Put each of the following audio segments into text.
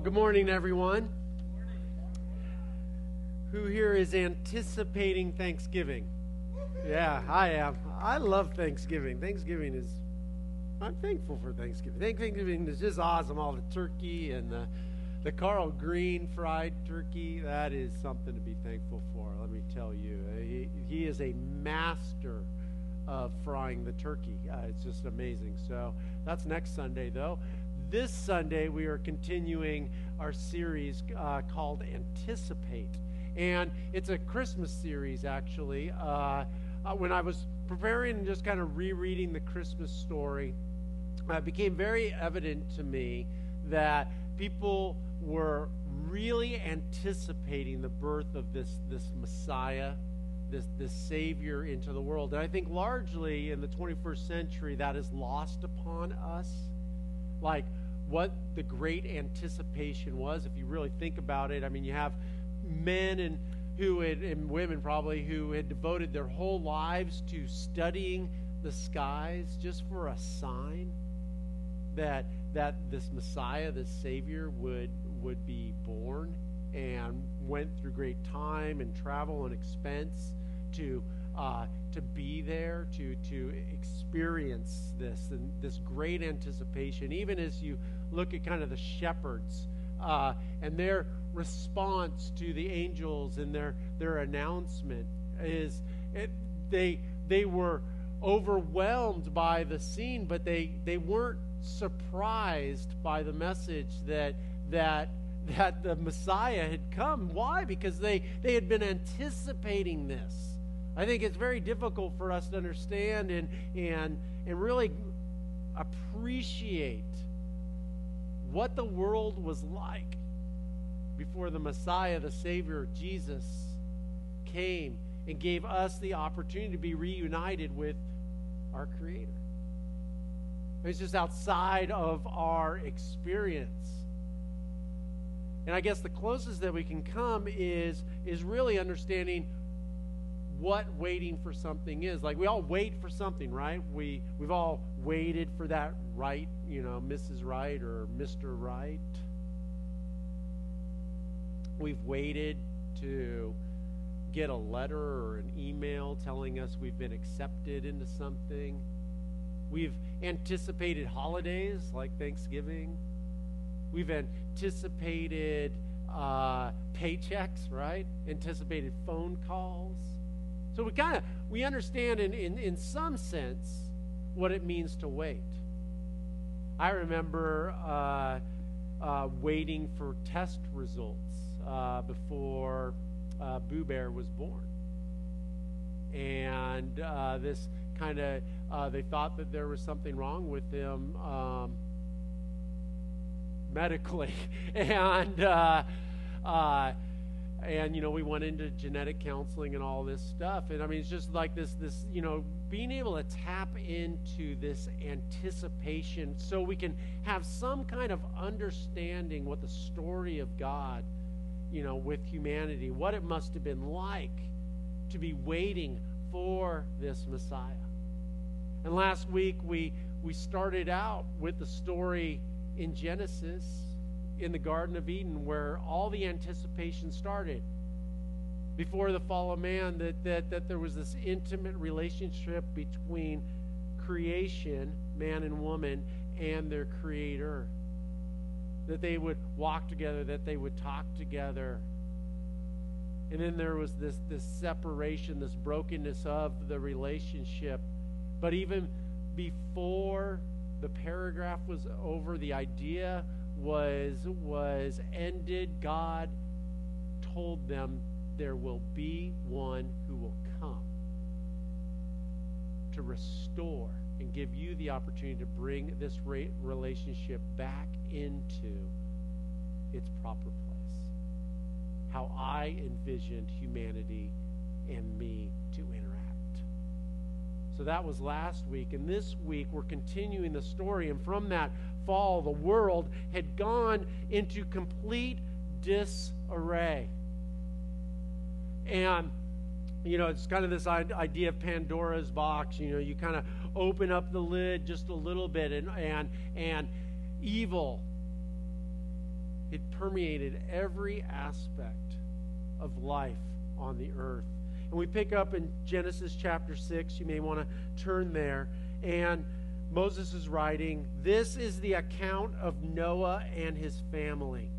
Well, good morning, everyone. Who here is anticipating Thanksgiving? Yeah, I am. I love Thanksgiving. Thanksgiving is, I'm thankful for Thanksgiving. Thanksgiving is just awesome. All the turkey and the, the Carl Green fried turkey, that is something to be thankful for, let me tell you. He, he is a master of frying the turkey. Uh, it's just amazing. So that's next Sunday, though this Sunday, we are continuing our series uh, called Anticipate. And it's a Christmas series, actually. Uh, uh, when I was preparing and just kind of rereading the Christmas story, uh, it became very evident to me that people were really anticipating the birth of this, this Messiah, this, this Savior into the world. And I think largely in the 21st century, that is lost upon us. Like, what the great anticipation was, if you really think about it. I mean, you have men and who had, and women probably who had devoted their whole lives to studying the skies just for a sign that that this Messiah, this Savior, would would be born, and went through great time and travel and expense to uh, to be there, to to experience this and this great anticipation. Even as you look at kind of the shepherds uh, and their response to the angels and their their announcement is it, they they were overwhelmed by the scene, but they they weren't surprised by the message that that that the Messiah had come. Why? Because they they had been anticipating this. I think it's very difficult for us to understand and and and really appreciate what the world was like before the Messiah, the Savior, Jesus, came and gave us the opportunity to be reunited with our Creator. It's just outside of our experience. And I guess the closest that we can come is, is really understanding what waiting for something is. Like we all wait for something, right? We we've all waited for that right, you know, Mrs. Right or Mr. Right. We've waited to get a letter or an email telling us we've been accepted into something. We've anticipated holidays like Thanksgiving. We've anticipated uh, paychecks, right? Anticipated phone calls. So we kind of we understand in, in, in some sense what it means to wait. I remember uh, uh, waiting for test results uh, before uh, Boo Bear was born. And uh, this kind of, uh, they thought that there was something wrong with him um, medically. and and you know we went into genetic counseling and all this stuff. And i mean it's just like this this you know being able to tap into this anticipation so we can have some kind of understanding what the story of god you know with humanity what it must have been like to be waiting for this messiah. And last week we we started out with the story in genesis in the Garden of Eden where all the anticipation started. Before the fall of man, that, that, that there was this intimate relationship between creation, man and woman, and their creator. That they would walk together, that they would talk together. And then there was this, this separation, this brokenness of the relationship. But even before the paragraph was over, the idea was was ended, God told them there will be one who will come to restore and give you the opportunity to bring this relationship back into its proper place. How I envisioned humanity and me to interact. So that was last week. And this week, we're continuing the story. And from that fall, the world had gone into complete disarray. And, you know, it's kind of this idea of Pandora's box. You know, you kind of open up the lid just a little bit, and, and, and evil it permeated every aspect of life on the earth. And we pick up in Genesis chapter 6. You may want to turn there. And Moses is writing, This is the account of Noah and his family.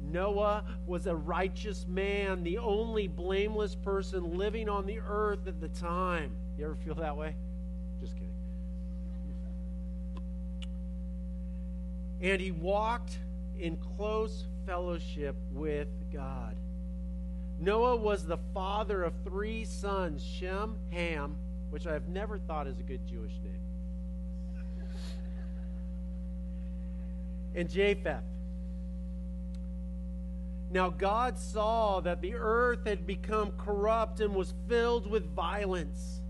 Noah was a righteous man, the only blameless person living on the earth at the time. You ever feel that way? Just kidding. And he walked in close fellowship with God. Noah was the father of three sons Shem, Ham, which I've never thought is a good Jewish name, and Japheth. Now God saw that the earth had become corrupt and was filled with violence.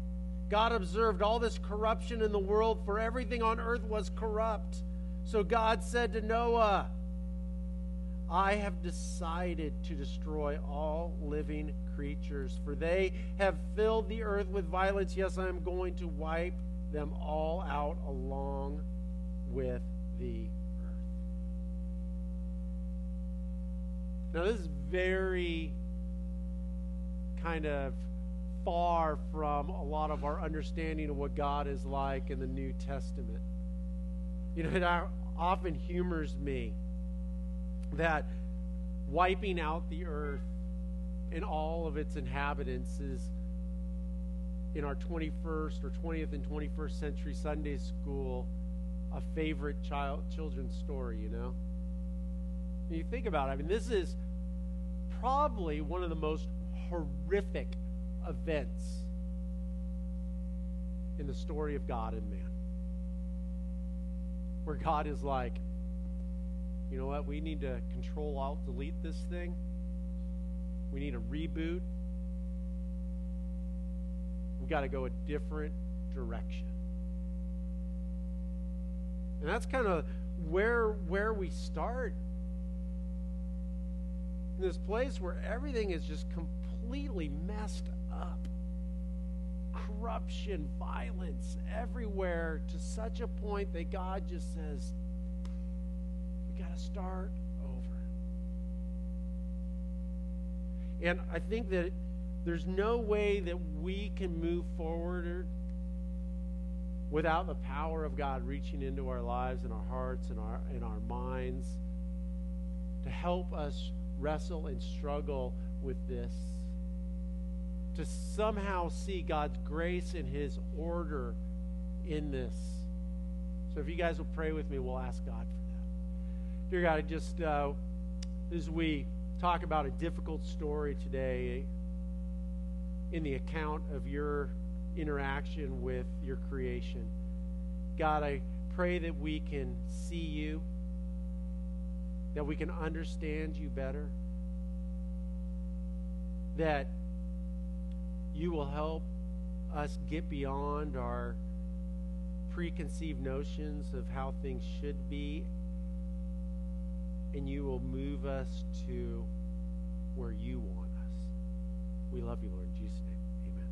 God observed all this corruption in the world, for everything on earth was corrupt. So God said to Noah, I have decided to destroy all living creatures, for they have filled the earth with violence. Yes, I am going to wipe them all out along with the Now, this is very kind of far from a lot of our understanding of what God is like in the New Testament. You know, it often humors me that wiping out the earth and all of its inhabitants is in our 21st or 20th and 21st century Sunday school a favorite child children's story, you know? you think about it, I mean, this is probably one of the most horrific events in the story of God and man. Where God is like, you know what? We need to control alt delete this thing. We need a reboot. We got to go a different direction. And that's kind of where where we start. This place where everything is just completely messed up. Corruption, violence everywhere to such a point that God just says, we got to start over. And I think that there's no way that we can move forward without the power of God reaching into our lives and our hearts and our, and our minds to help us wrestle and struggle with this. To somehow see God's grace and His order in this. So if you guys will pray with me, we'll ask God for that. Dear God, I just uh, as we talk about a difficult story today in the account of your interaction with your creation, God, I pray that we can see you, that we can understand you better, that you will help us get beyond our preconceived notions of how things should be and you will move us to where you want us. We love you, Lord. In Jesus' name, amen.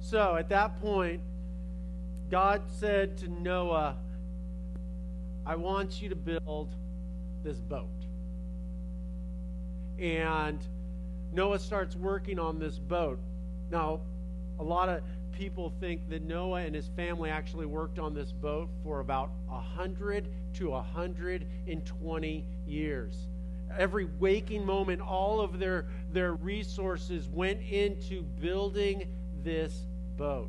So at that point, God said to Noah, I want you to build this boat. And Noah starts working on this boat. Now, a lot of people think that Noah and his family actually worked on this boat for about 100 to 120 years. Every waking moment, all of their, their resources went into building this boat.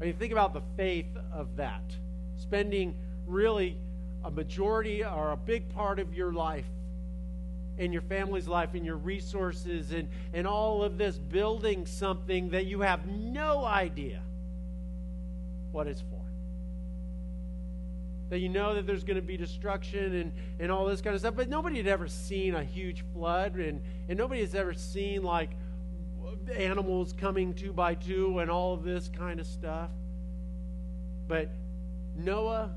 I mean, think about the faith of that. Spending really a majority or a big part of your life and your family's life and your resources and, and all of this building something that you have no idea what it's for. That you know that there's going to be destruction and, and all this kind of stuff, but nobody had ever seen a huge flood and, and nobody has ever seen like animals coming two by two and all of this kind of stuff. But Noah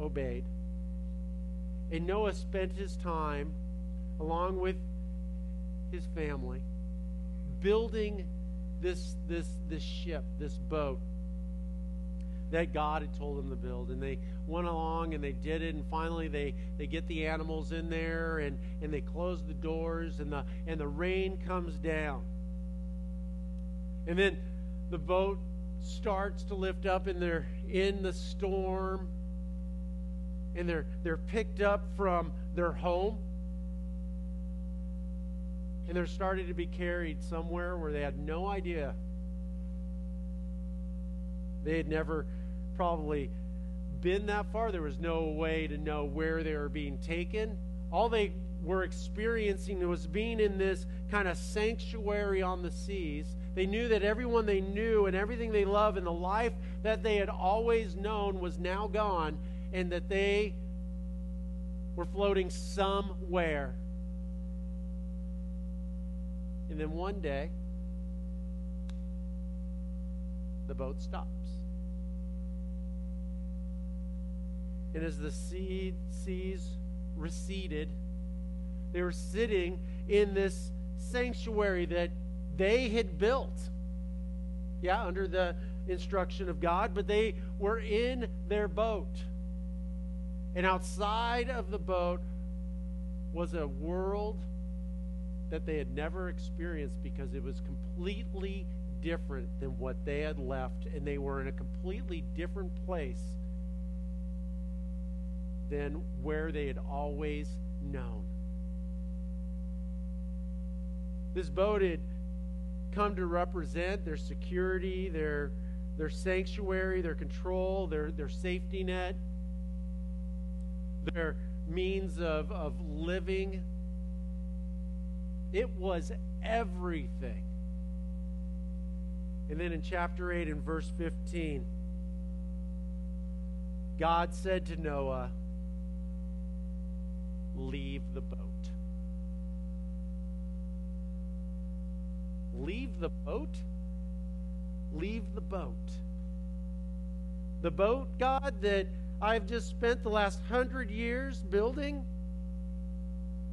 obeyed. And Noah spent his time along with his family, building this, this, this ship, this boat. that God had told them to build. And they went along and they did it, and finally they, they get the animals in there and, and they close the doors, and the, and the rain comes down. And then the boat starts to lift up, and they're in the storm, and they're, they're picked up from their home. And they're starting to be carried somewhere where they had no idea. They had never probably been that far. There was no way to know where they were being taken. All they were experiencing was being in this kind of sanctuary on the seas. They knew that everyone they knew and everything they loved and the life that they had always known was now gone, and that they were floating somewhere. And then one day, the boat stops. And as the sea, seas receded, they were sitting in this sanctuary that they had built. Yeah, under the instruction of God, but they were in their boat. And outside of the boat was a world that they had never experienced because it was completely different than what they had left, and they were in a completely different place than where they had always known. This boat had come to represent their security, their, their sanctuary, their control, their, their safety net, their means of, of living. It was everything. And then in chapter 8 and verse 15, God said to Noah, Leave the boat. Leave the boat? Leave the boat. The boat, God, that I've just spent the last hundred years building,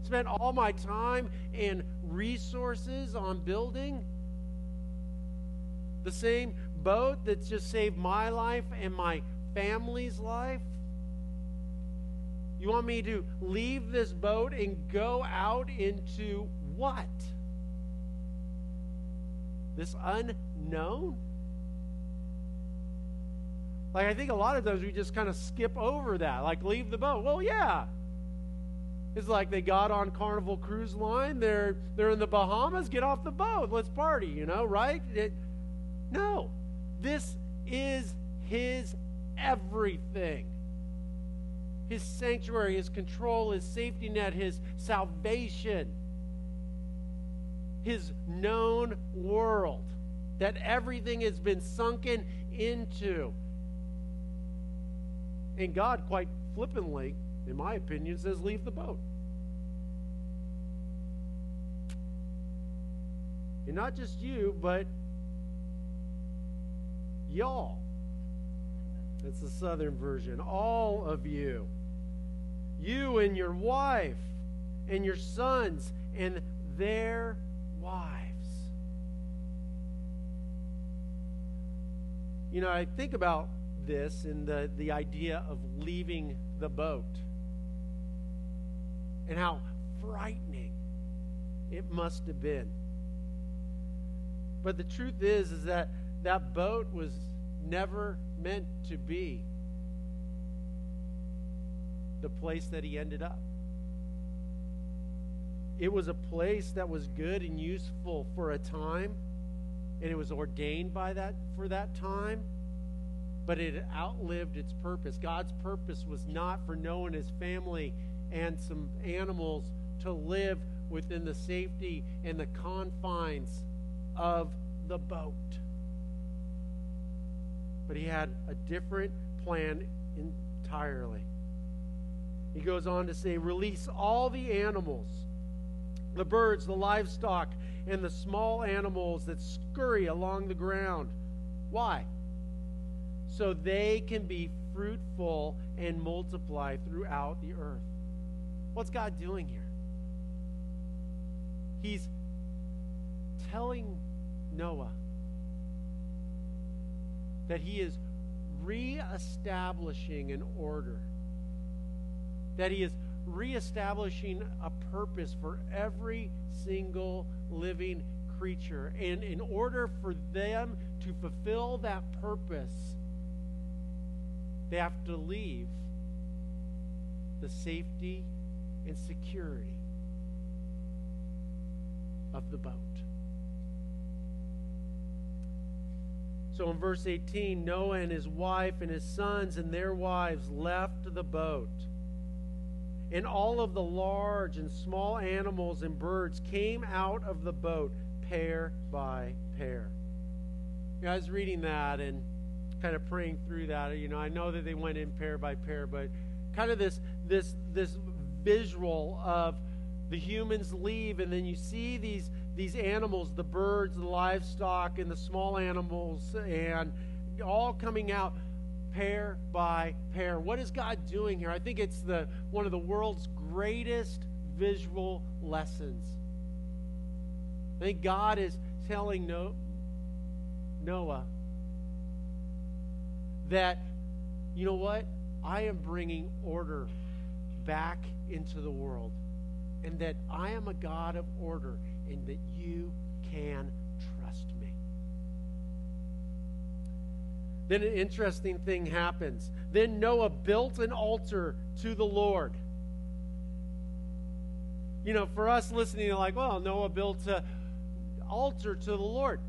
spent all my time and resources on building. The same boat that's just saved my life and my family's life. You want me to leave this boat and go out into what? This unknown? Like, I think a lot of times we just kind of skip over that, like, leave the boat. Well, yeah. It's like they got on Carnival Cruise Line. They're, they're in the Bahamas. Get off the boat. Let's party, you know, right? It, no. This is his everything his sanctuary, his control, his safety net, his salvation, his known world that everything has been sunken into. And God, quite flippantly, in my opinion, says, Leave the boat. And not just you, but y'all. That's the southern version. All of you. You and your wife and your sons and their wives. You know, I think about this and the, the idea of leaving the boat and how frightening it must have been. But the truth is, is that that boat was never meant to be the place that he ended up. It was a place that was good and useful for a time, and it was ordained by that for that time, but it outlived its purpose. God's purpose was not for Noah and his family and some animals to live within the safety and the confines of the boat. But he had a different plan entirely. He goes on to say, Release all the animals, the birds, the livestock, and the small animals that scurry along the ground. Why? So they can be fruitful and multiply throughout the earth. What's God doing here? He's telling Noah that he is reestablishing an order, that He is reestablishing a purpose for every single living creature. And in order for them to fulfill that purpose, they have to leave the safety and security of the boat. So in verse 18, Noah and his wife and his sons and their wives left the boat. And all of the large and small animals and birds came out of the boat pair by pair. You know, I was reading that and kind of praying through that. You know, I know that they went in pair by pair, but kind of this this this visual of the humans leave and then you see these these animals, the birds, the livestock, and the small animals, and all coming out pair by pair. What is God doing here? I think it's the one of the world's greatest visual lessons. I think God is telling Noah that, you know what? I am bringing order back into the world, and that I am a God of order and that you can trust me. Then an interesting thing happens. Then Noah built an altar to the Lord. You know, for us listening, like, well, Noah built an altar to the Lord.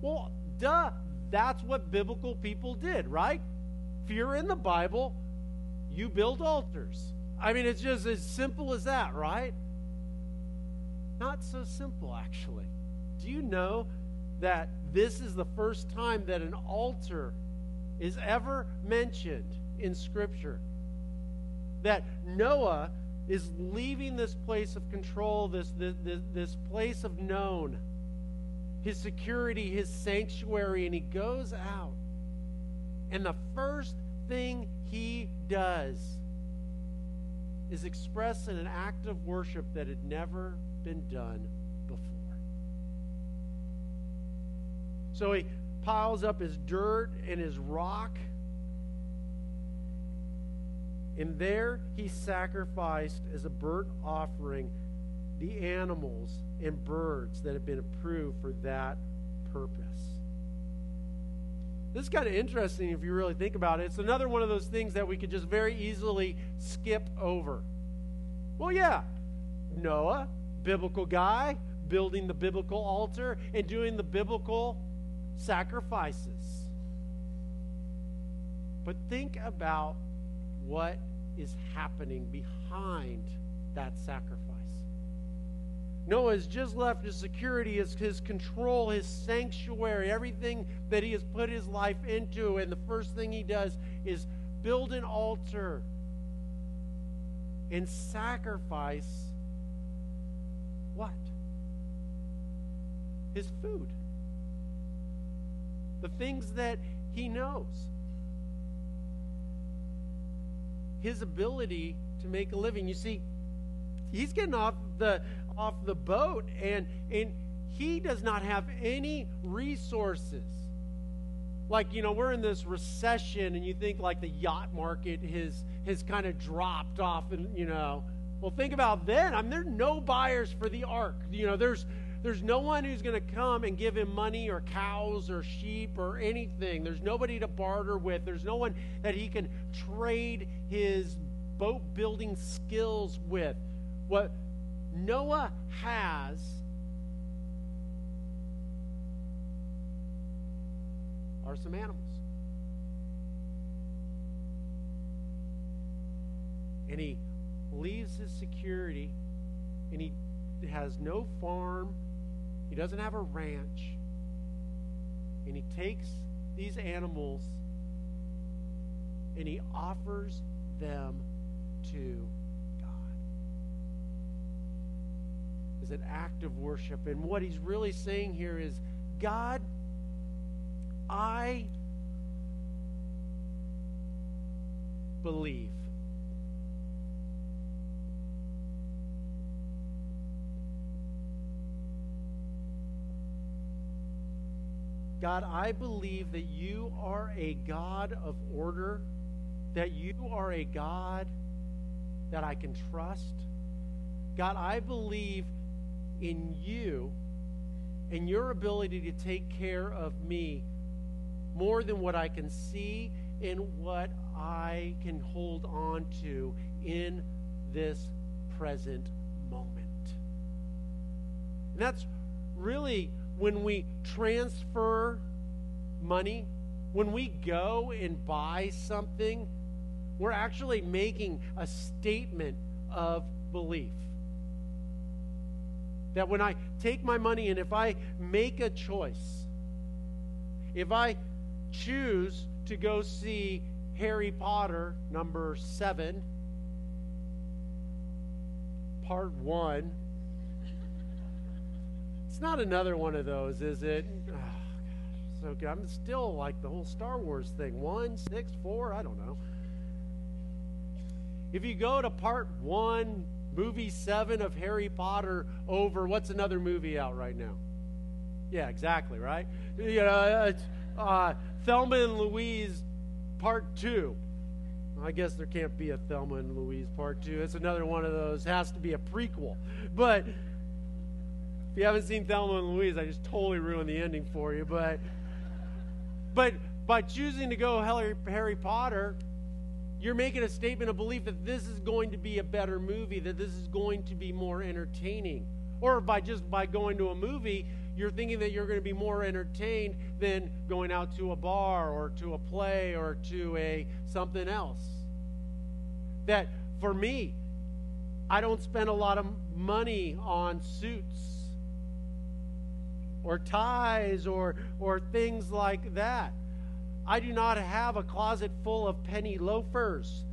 Well, duh, that's what biblical people did, right? If you're in the Bible, you build altars. I mean, it's just as simple as that, right? Not so simple, actually. Do you know that this is the first time that an altar is ever mentioned in Scripture? That Noah is leaving this place of control, this, this, this place of known, his security, his sanctuary, and he goes out. And the first thing he does is express in an act of worship that had never been done before. So he piles up his dirt and his rock. And there he sacrificed as a burnt offering the animals and birds that have been approved for that purpose. This is kind of interesting if you really think about it. It's another one of those things that we could just very easily skip over. Well, yeah, Noah biblical guy building the biblical altar and doing the biblical sacrifices. But think about what is happening behind that sacrifice. Noah has just left his security, his, his control, his sanctuary, everything that he has put his life into. And the first thing he does is build an altar and sacrifice what? His food. The things that he knows. His ability to make a living. You see, he's getting off the off the boat and and he does not have any resources. Like, you know, we're in this recession and you think like the yacht market has has kind of dropped off and you know, well, think about then. I mean, there's no buyers for the ark. You know, there's there's no one who's going to come and give him money or cows or sheep or anything. There's nobody to barter with. There's no one that he can trade his boat building skills with. What Noah has are some animals. And he leaves his security and he has no farm, he doesn't have a ranch, and he takes these animals and he offers them to God as an act of worship. And what he's really saying here is God, I believe God, I believe that you are a God of order, that you are a God that I can trust. God, I believe in you and your ability to take care of me more than what I can see and what I can hold on to in this present moment. And that's really when we transfer money, when we go and buy something, we're actually making a statement of belief. That when I take my money and if I make a choice, if I choose to go see Harry Potter number seven, part one, it's not another one of those, is it? Oh, gosh, so good. I'm still like the whole Star Wars thing. One, six, four, I don't know. If you go to part one, movie seven of Harry Potter over, what's another movie out right now? Yeah, exactly, right? You know, uh, Thelma and Louise part two. I guess there can't be a Thelma and Louise part two. It's another one of those. Has to be a prequel. But if you haven't seen Thelma and Louise, I just totally ruined the ending for you. But but by choosing to go Harry Potter, you're making a statement of belief that this is going to be a better movie, that this is going to be more entertaining. Or by just by going to a movie, you're thinking that you're going to be more entertained than going out to a bar or to a play or to a something else. That for me, I don't spend a lot of money on suits or ties or or things like that. I do not have a closet full of penny loafers.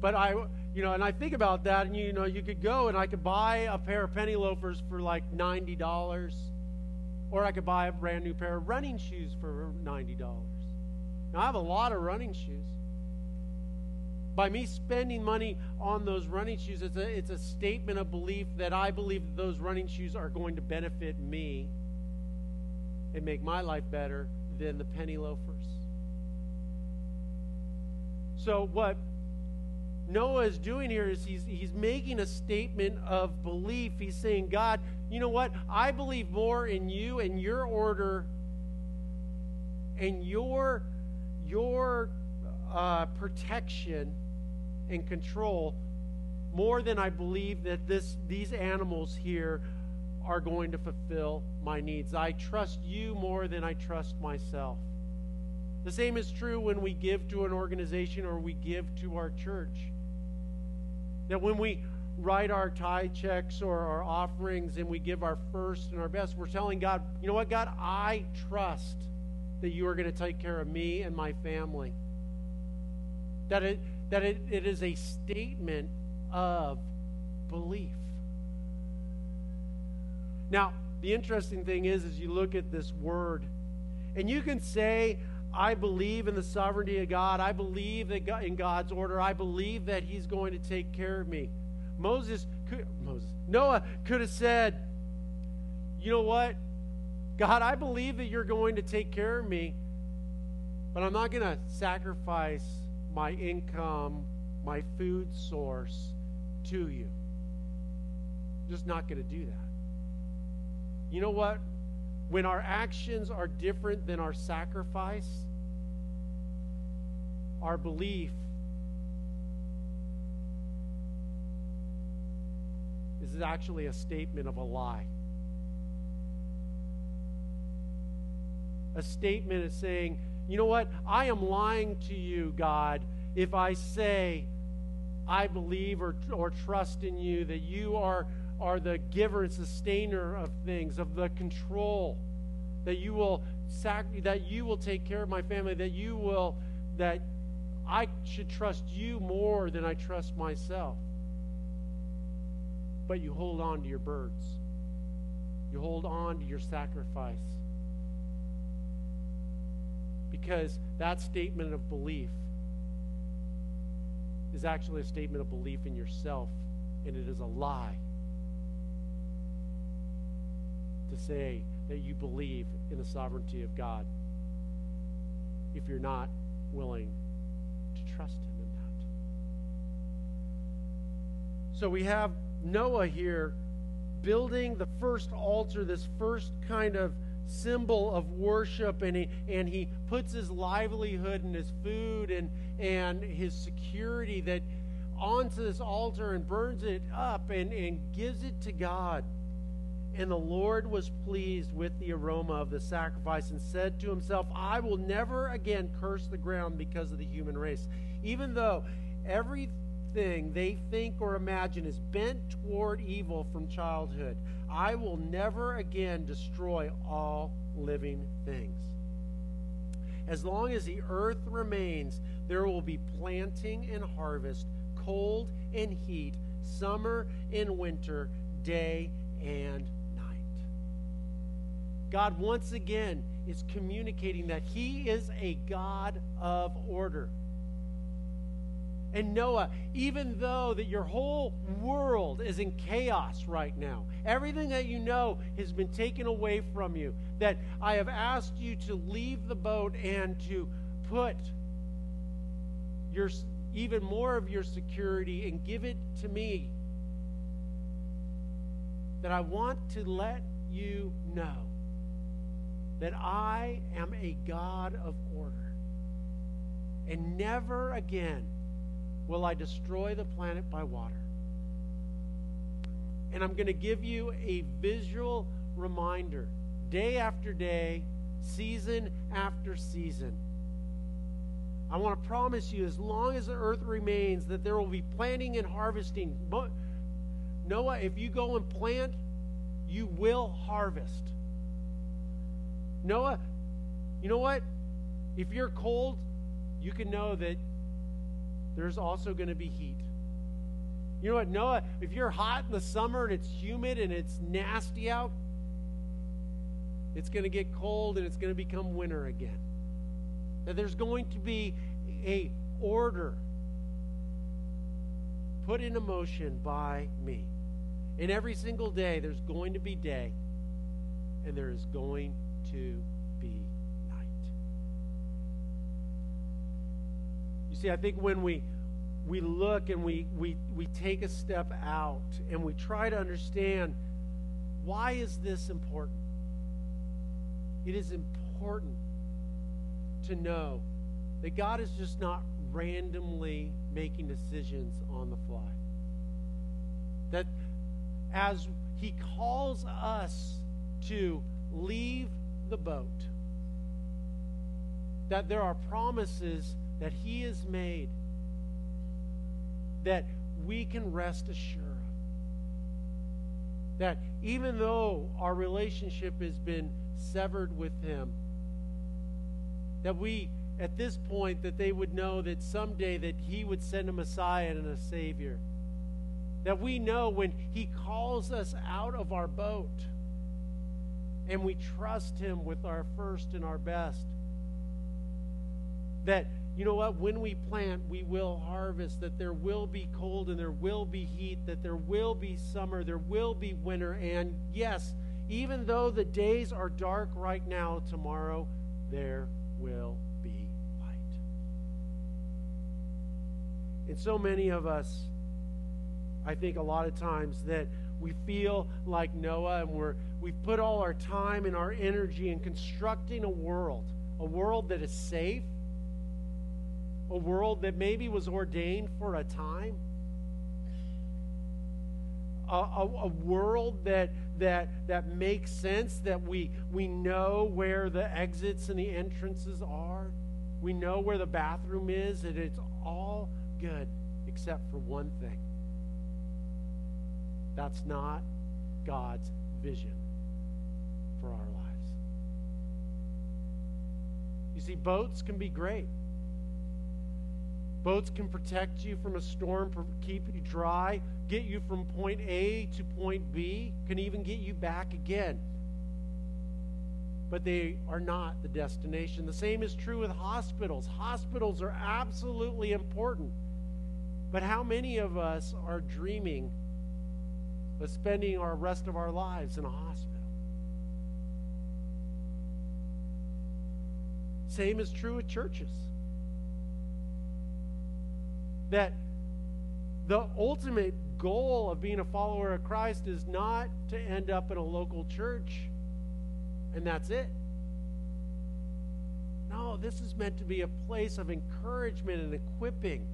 But I, you know, and I think about that, and you know, you could go and I could buy a pair of penny loafers for like $90, or I could buy a brand new pair of running shoes for $90. Now, I have a lot of running shoes. By me spending money on those running shoes, it's a, it's a statement of belief that I believe that those running shoes are going to benefit me and make my life better than the penny loafers. So, what Noah is doing here is he's, he's making a statement of belief. He's saying, God, you know what? I believe more in you and your order and your, your uh, protection and control more than I believe that this, these animals here are going to fulfill my needs. I trust you more than I trust myself. The same is true when we give to an organization or we give to our church. That when we write our tithe checks or our offerings and we give our first and our best, we're telling God, you know what, God, I trust that you are going to take care of me and my family. That it, that it, it is a statement of belief. Now, the interesting thing is, as you look at this word, and you can say, I believe in the sovereignty of God. I believe that God, in God's order. I believe that He's going to take care of me. Moses, could, Moses, Noah could have said, "You know what, God, I believe that you're going to take care of me, but I'm not going to sacrifice my income, my food source, to you. I'm just not going to do that." You know what? When our actions are different than our sacrifice, our belief is actually a statement of a lie. A statement is saying, you know what? I am lying to you, God, if I say I believe or, or trust in you, that you are are the giver and sustainer of things, of the control. That you will sac- that you will take care of my family, that you will that I should trust you more than I trust myself. But you hold on to your birds. You hold on to your sacrifice. Because that statement of belief is actually a statement of belief in yourself, and it is a lie to say that you believe in the sovereignty of God if you're not willing to trust Him in that. So we have Noah here building the first altar, this first kind of symbol of worship, and he, and he puts his livelihood and his food and, and his security that onto this altar and burns it up and, and gives it to God. And the Lord was pleased with the aroma of the sacrifice and said to himself, I will never again curse the ground because of the human race. Even though everything they think or imagine is bent toward evil from childhood, I will never again destroy all living things. As long as the earth remains, there will be planting and harvest, cold and heat, summer and winter, day and God once again is communicating that He is a God of order. And Noah, even though that your whole world is in chaos right now, everything that you know has been taken away from you, that I have asked you to leave the boat and to put your even more of your security and give it to me. That I want to let you know that I am a God of order. And never again will I destroy the planet by water. And I'm going to give you a visual reminder day after day, season after season. I want to promise you, as long as the earth remains, that there will be planting and harvesting. Noah, if you go and plant, you will harvest. Noah, you know what? If you're cold, you can know that there's also going to be heat. You know what, Noah? If you're hot in the summer and it's humid and it's nasty out, it's going to get cold and it's going to become winter again. That there's going to be a order put into motion by me. And every single day, there's going to be day, and there is going to be night. You see, I think when we we look and we, we, we take a step out and we try to understand why is this important? It is important to know that God is just not randomly making decisions on the fly. That as He calls us to leave the boat. That there are promises that He has made that we can rest assured of. That even though our relationship has been severed with Him, that we, at this point, that they would know that someday that He would send a Messiah and a Savior. That we know when He calls us out of our boat and we trust Him with our first and our best. That, you know what, when we plant, we will harvest, that there will be cold and there will be heat, that there will be summer, there will be winter. And yes, even though the days are dark right now, tomorrow there will be light. And so many of us, I think a lot of times, that we feel like Noah and we're We've put all our time and our energy in constructing a world, a world that is safe, a world that maybe was ordained for a time, a, a, a, world that that that makes sense, that we we know where the exits and the entrances are, we know where the bathroom is, and it's all good except for one thing. That's not God's vision for our lives. You see, boats can be great. Boats can protect you from a storm, keep you dry, get you from point A to point B, can even get you back again. But they are not the destination. The same is true with hospitals. Hospitals are absolutely important. But how many of us are dreaming of spending our rest of our lives in a hospital. Same is true at churches. That the ultimate goal of being a follower of Christ is not to end up in a local church and that's it. No, this is meant to be a place of encouragement and equipping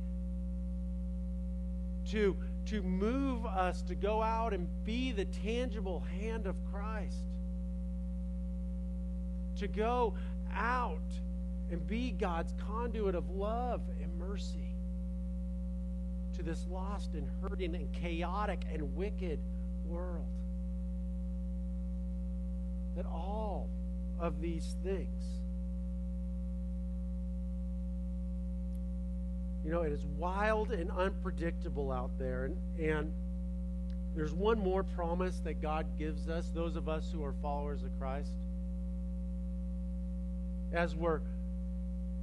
to to move us to go out and be the tangible hand of Christ. To go out and be God's conduit of love and mercy to this lost and hurting and chaotic and wicked world. That all of these things, you know, it is wild and unpredictable out there. And, and there's one more promise that God gives us, those of us who are followers of Christ. As we're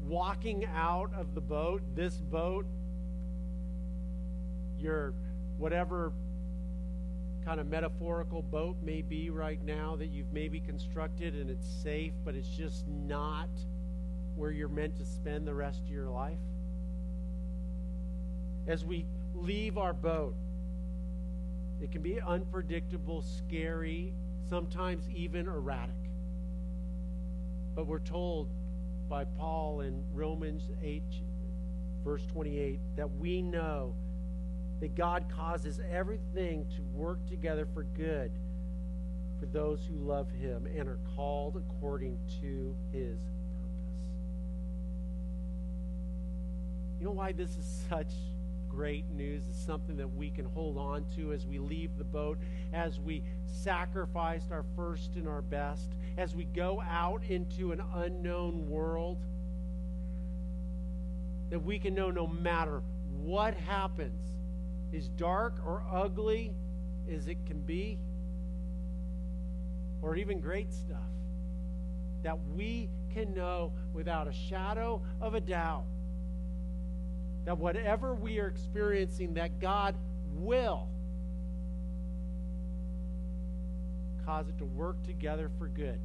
walking out of the boat, this boat, your whatever kind of metaphorical boat may be right now that you've maybe constructed and it's safe, but it's just not where you're meant to spend the rest of your life. As we leave our boat, it can be unpredictable, scary, sometimes even erratic. But we're told by Paul in Romans 8, verse 28, that we know that God causes everything to work together for good for those who love him and are called according to his purpose. You know why this is such great news? It's something that we can hold on to as we leave the boat, as we sacrificed our first and our best, as we go out into an unknown world. That we can know no matter what happens, as dark or ugly as it can be, or even great stuff, that we can know without a shadow of a doubt that whatever we are experiencing, that God will cause it to work together for good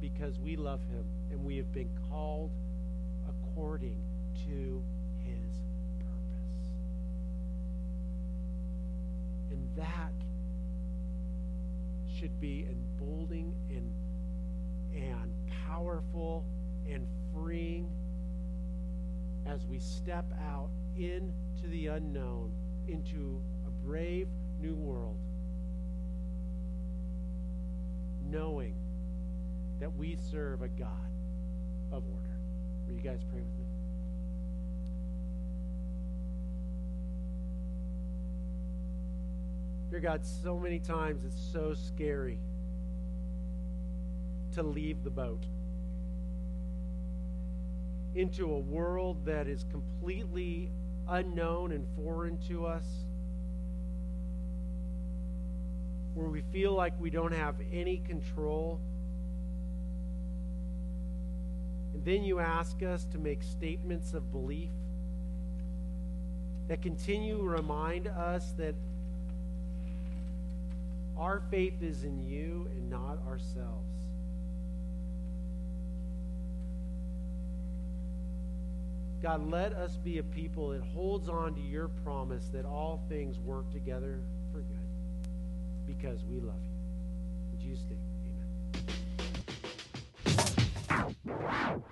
because we love Him and we have been called according to his purpose. And that should be emboldening and, and powerful and freeing as we step out into the unknown, into a brave new world, knowing that we serve a God of order. Will you guys pray with me? Dear God, so many times it's so scary to leave the boat into a world that is completely unknown and foreign to us, where we feel like we don't have any control. And then you ask us to make statements of belief that continue to remind us that our faith is in you and not ourselves. God, let us be a people that holds on to your promise that all things work together for good because we love you. In Jesus' name, amen.